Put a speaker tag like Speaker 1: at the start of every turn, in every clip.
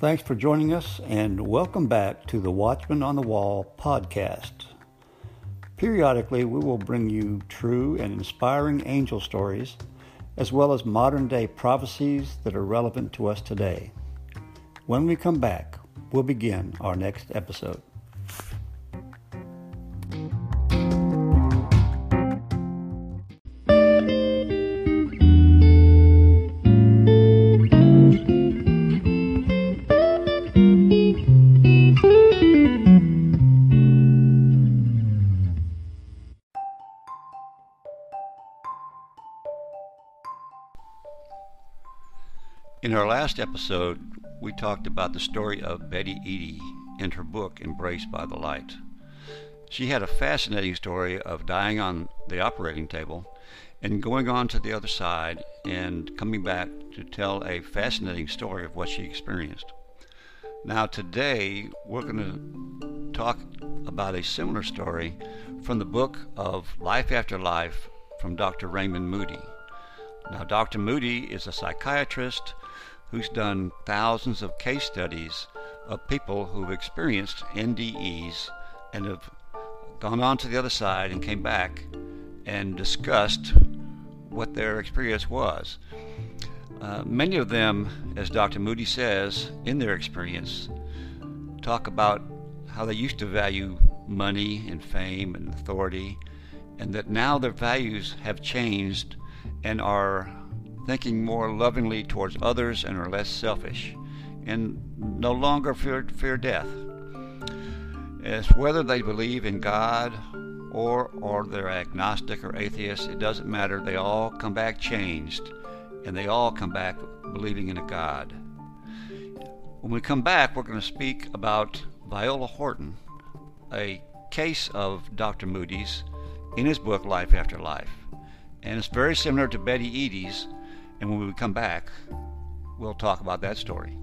Speaker 1: Thanks for joining us and welcome back to the Watchman on the Wall podcast. Periodically, we will bring you true and inspiring angel stories, as well as modern day prophecies that are relevant to us today. When we come back, we'll begin our next episode. In our last episode, we talked about the story of Betty Eadie and her book Embraced by the Light. She had a fascinating story of dying on the operating table and going on to the other side and coming back to tell a fascinating story of what she experienced. Now, today, we're going to talk about a similar story from the book of Life After Life from Dr. Raymond Moody. Now, Dr. Moody is a psychiatrist who's done thousands of case studies of people who've experienced NDEs and have gone on to the other side and came back and discussed what their experience was. Uh, many of them, as Dr. Moody says, in their experience, talk about how they used to value money and fame and authority, and that now their values have changed and are thinking more lovingly towards others and are less selfish, and no longer fear, fear death. As whether they believe in God or or they're agnostic or atheist, it doesn't matter. They all come back changed, and they all come back believing in a God. When we come back, we're going to speak about Viola Horton, a case of Dr. Moody's in his book Life After Life. And it's very similar to Betty Eadie's, and when we come back, we'll talk about that story.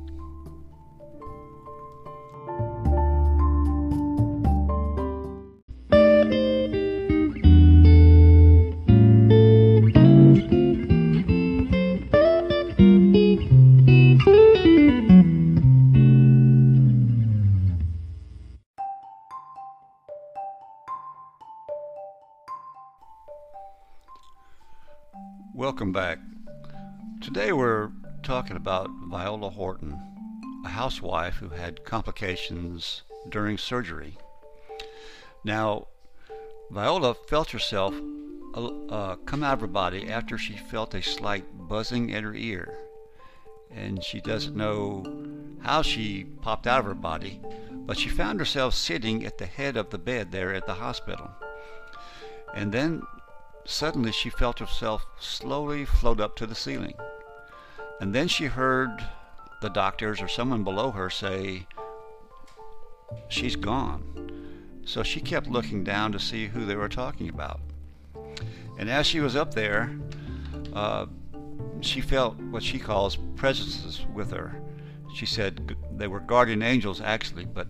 Speaker 1: Welcome back. Today we're talking about Viola Horton, a housewife who had complications during surgery. Now, Viola felt herself uh, come out of her body after she felt a slight buzzing in her ear. And she doesn't know how she popped out of her body, but she found herself sitting at the head of the bed there at the hospital. And then suddenly she felt herself slowly float up to the ceiling. And then she heard the doctors or someone below her say, She's gone. So she kept looking down to see who they were talking about. And as she was up there, uh, she felt what she calls presences with her. She said they were guardian angels, actually, but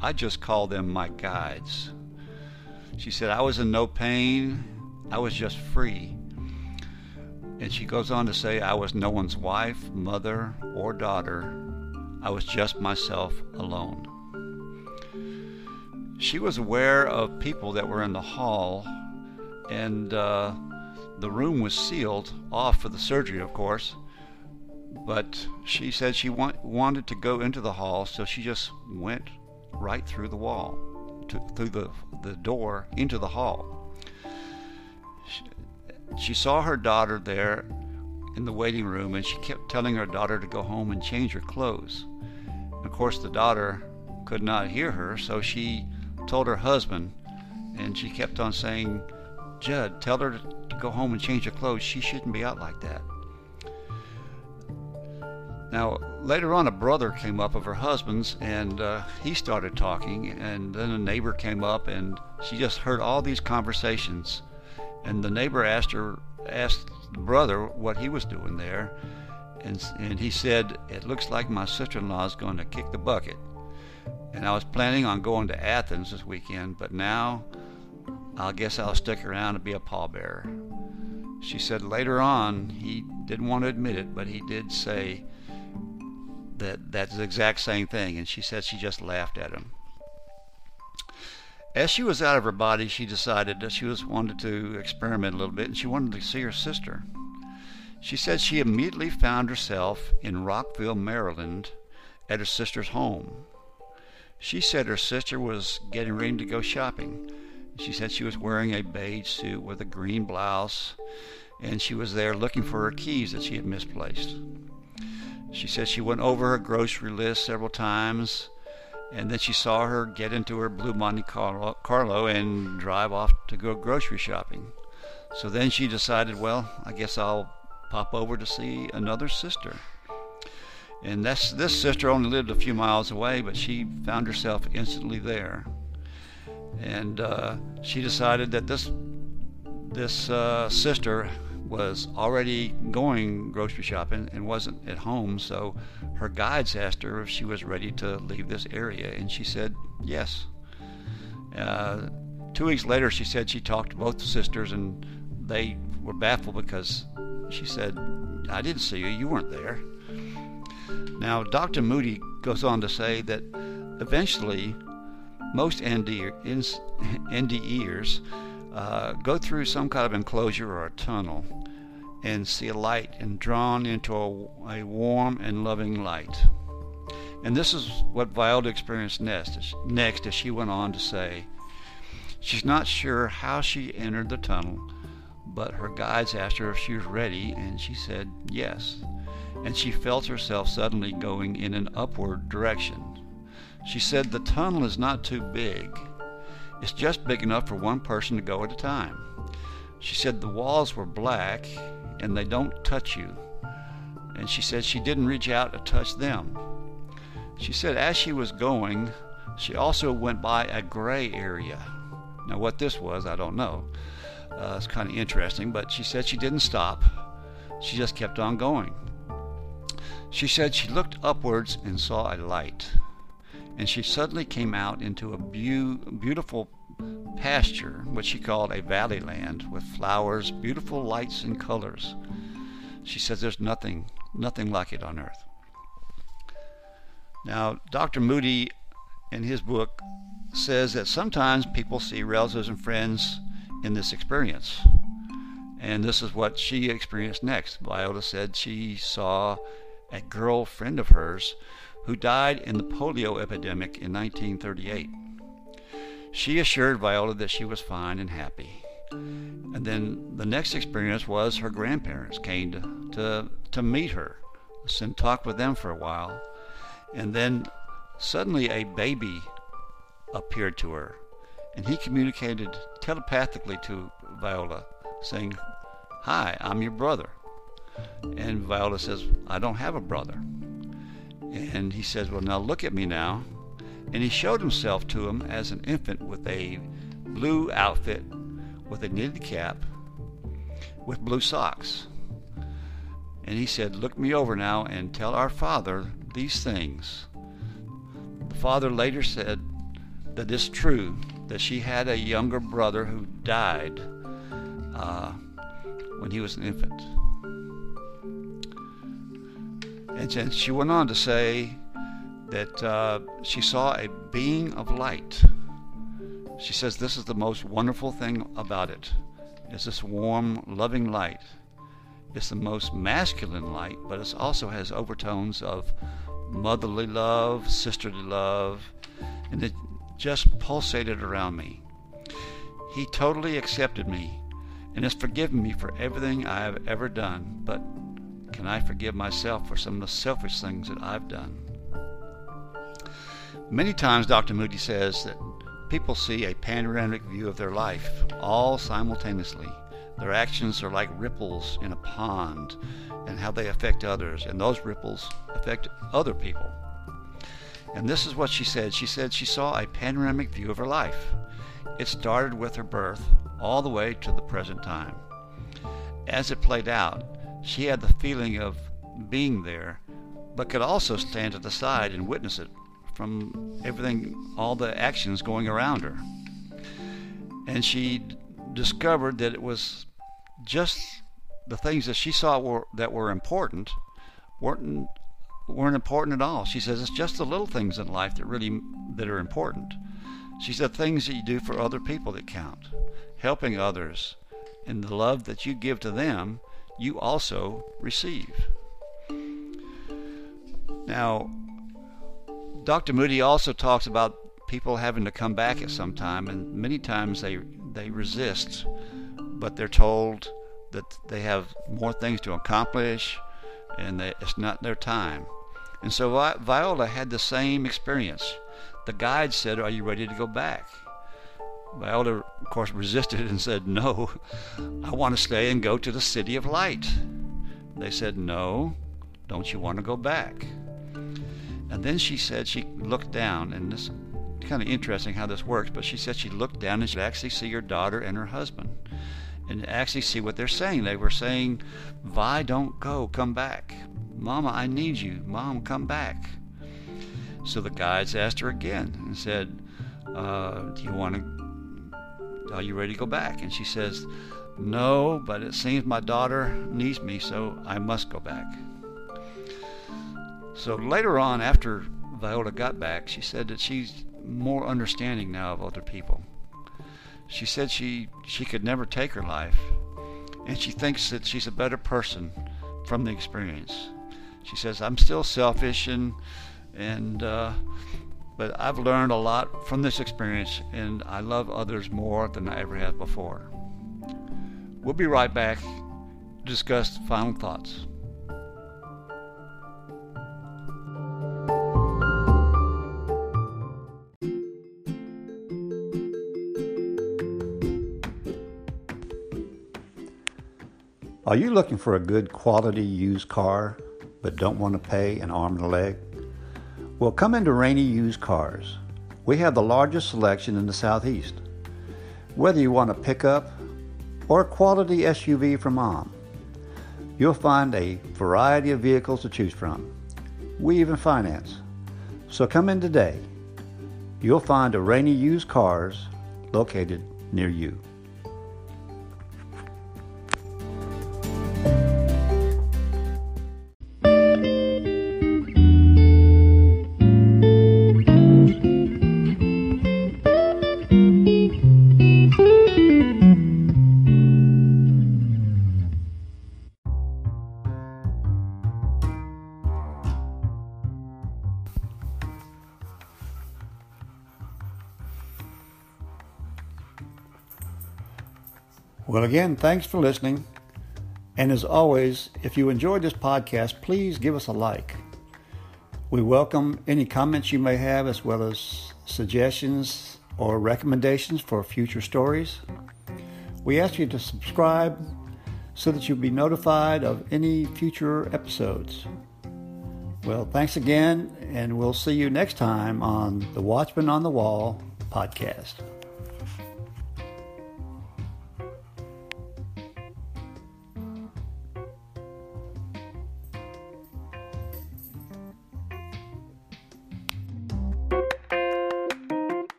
Speaker 1: I just call them my guides. She said, I was in no pain, I was just free. And she goes on to say, I was no one's wife, mother, or daughter. I was just myself alone. She was aware of people that were in the hall, and uh, the room was sealed off for the surgery, of course. But she said she want, wanted to go into the hall, so she just went right through the wall, to, through the, the door into the hall. She saw her daughter there in the waiting room and she kept telling her daughter to go home and change her clothes. of course, the daughter could not hear her, so she told her husband and she kept on saying, Judd, tell her to go home and change her clothes. She shouldn't be out like that. Now, later on, a brother came up of her husband's and uh, he started talking, and then a neighbor came up and she just heard all these conversations and the neighbor asked her asked the brother what he was doing there. And, and he said it looks like my sister-in-law is going to kick the bucket. And i was planning on going to athens this weekend but now i guess i'll stick around and be a pallbearer. She said later on he didn't want to admit it but he did say that that's the exact same thing, and she said she just laughed at him. As she was out of her body, she decided that she was wanted to experiment a little bit, and she wanted to see her sister. She said she immediately found herself in Rockville, Maryland, at her sister's home. She said her sister was getting ready to go shopping. She said she was wearing a beige suit with a green blouse, and she was there looking for her keys that she had misplaced. She said she went over her grocery list several times, and then she saw her get into her blue Monte Carlo and drive off to go grocery shopping. So then she decided, well, I guess I'll pop over to see another sister. And that's, this sister only lived a few miles away, but she found herself instantly there. And uh, she decided that this this uh, sister was already going grocery shopping and wasn't at home, so her guides asked her if she was ready to leave this area, and she said yes. Uh, two weeks later, she said she talked to both sisters, and they were baffled because she said, I didn't see you, you weren't there. Now, Dr. Moody goes on to say that eventually most NDEers uh, go through some kind of enclosure or a tunnel and see a light and drawn into a, a warm and loving light. And this is what Viola experienced next, next as she went on to say, She's not sure how she entered the tunnel, but her guides asked her if she was ready, and she said yes. And she felt herself suddenly going in an upward direction. She said the tunnel is not too big. It's just big enough for one person to go at a time. She said the walls were black and they don't touch you. And she said she didn't reach out to touch them. She said as she was going, she also went by a gray area. Now, what this was, I don't know. Uh, it's kind of interesting, but she said she didn't stop. She just kept on going. She said she looked upwards and saw a light. And she suddenly came out into a be- beautiful pasture, which she called a valley land, with flowers, beautiful lights and colors. She says there's nothing, nothing like it on earth. Now, Dr. Moody, in his book, says that sometimes people see relatives and friends in this experience. And this is what she experienced next. Viola said she saw a girl friend of hers who died in the polio epidemic in 1938. She assured Viola that she was fine and happy. And then the next experience was her grandparents came to, to, to meet her and talk with them for a while. And then suddenly a baby appeared to her. And he communicated telepathically to Viola, saying, Hi, I'm your brother. And Viola says, I don't have a brother. And he says, Well, now look at me now and he showed himself to him as an infant with a blue outfit, with a knitted cap, with blue socks. And he said, Look me over now and tell our father these things. The father later said that it's true that she had a younger brother who died uh, when he was an infant. And she went on to say that uh, she saw a being of light. She says this is the most wonderful thing about it. It's this warm, loving light. It's the most masculine light, but it also has overtones of motherly love, sisterly love, and it just pulsated around me. He totally accepted me and has forgiven me for everything I have ever done, but can I forgive myself for some of the selfish things that I've done? Many times, Dr. Moody says that people see a panoramic view of their life all simultaneously. Their actions are like ripples in a pond and how they affect others, and those ripples affect other people. And this is what she said. She said she saw a panoramic view of her life. It started with her birth all the way to the present time. As it played out, she had the feeling of being there, but could also stand to the side and witness it from everything, all the actions going around her. And she discovered that it was just the things that she saw were, that were important weren't weren't important at all. She says it's just the little things in life that really that are important. She said things that you do for other people that count. Helping others and the love that you give to them, you also receive. Now, Dr. Moody also talks about people having to come back at some time, and many times they they resist, but they're told that they have more things to accomplish, and that it's not their time. And so Viola had the same experience. The guide said, "Are you ready to go back?" Viola, of course, resisted and said, "No, I want to stay and go to the city of light." They said, "No, don't you want to go back?" And then she said she looked down, and this kind of interesting how this works, but she said she looked down and she actually see her daughter and her husband and actually see what they're saying. They were saying, Vi, don't go, come back. Mama, I need you. Mom, come back. So the guides asked her again and said, uh, Do you want to, are you ready to go back? And she says, No, but it seems my daughter needs me, so I must go back. So later on, after Viola got back, she said that she's more understanding now of other people. She said she, she could never take her life, and she thinks that she's a better person from the experience. She says, I'm still selfish, and, and uh, but I've learned a lot from this experience, and I love others more than I ever have before. We'll be right back to discuss final thoughts. Are you looking for a good quality used car but don't want to pay an arm and a leg? Well, come into Rainey Used Cars. We have the largest selection in the Southeast. Whether you want a pickup or a quality SUV from mom, you'll find a variety of vehicles to choose from. We even finance. So come in today. You'll find a Rainey Used Cars located near you. Again, thanks for listening. And as always, if you enjoyed this podcast, please give us a like. We welcome any comments you may have, as well as suggestions or recommendations for future stories. We ask you to subscribe so that you'll be notified of any future episodes. Well, thanks again, and we'll see you next time on the Watchman on the Wall podcast.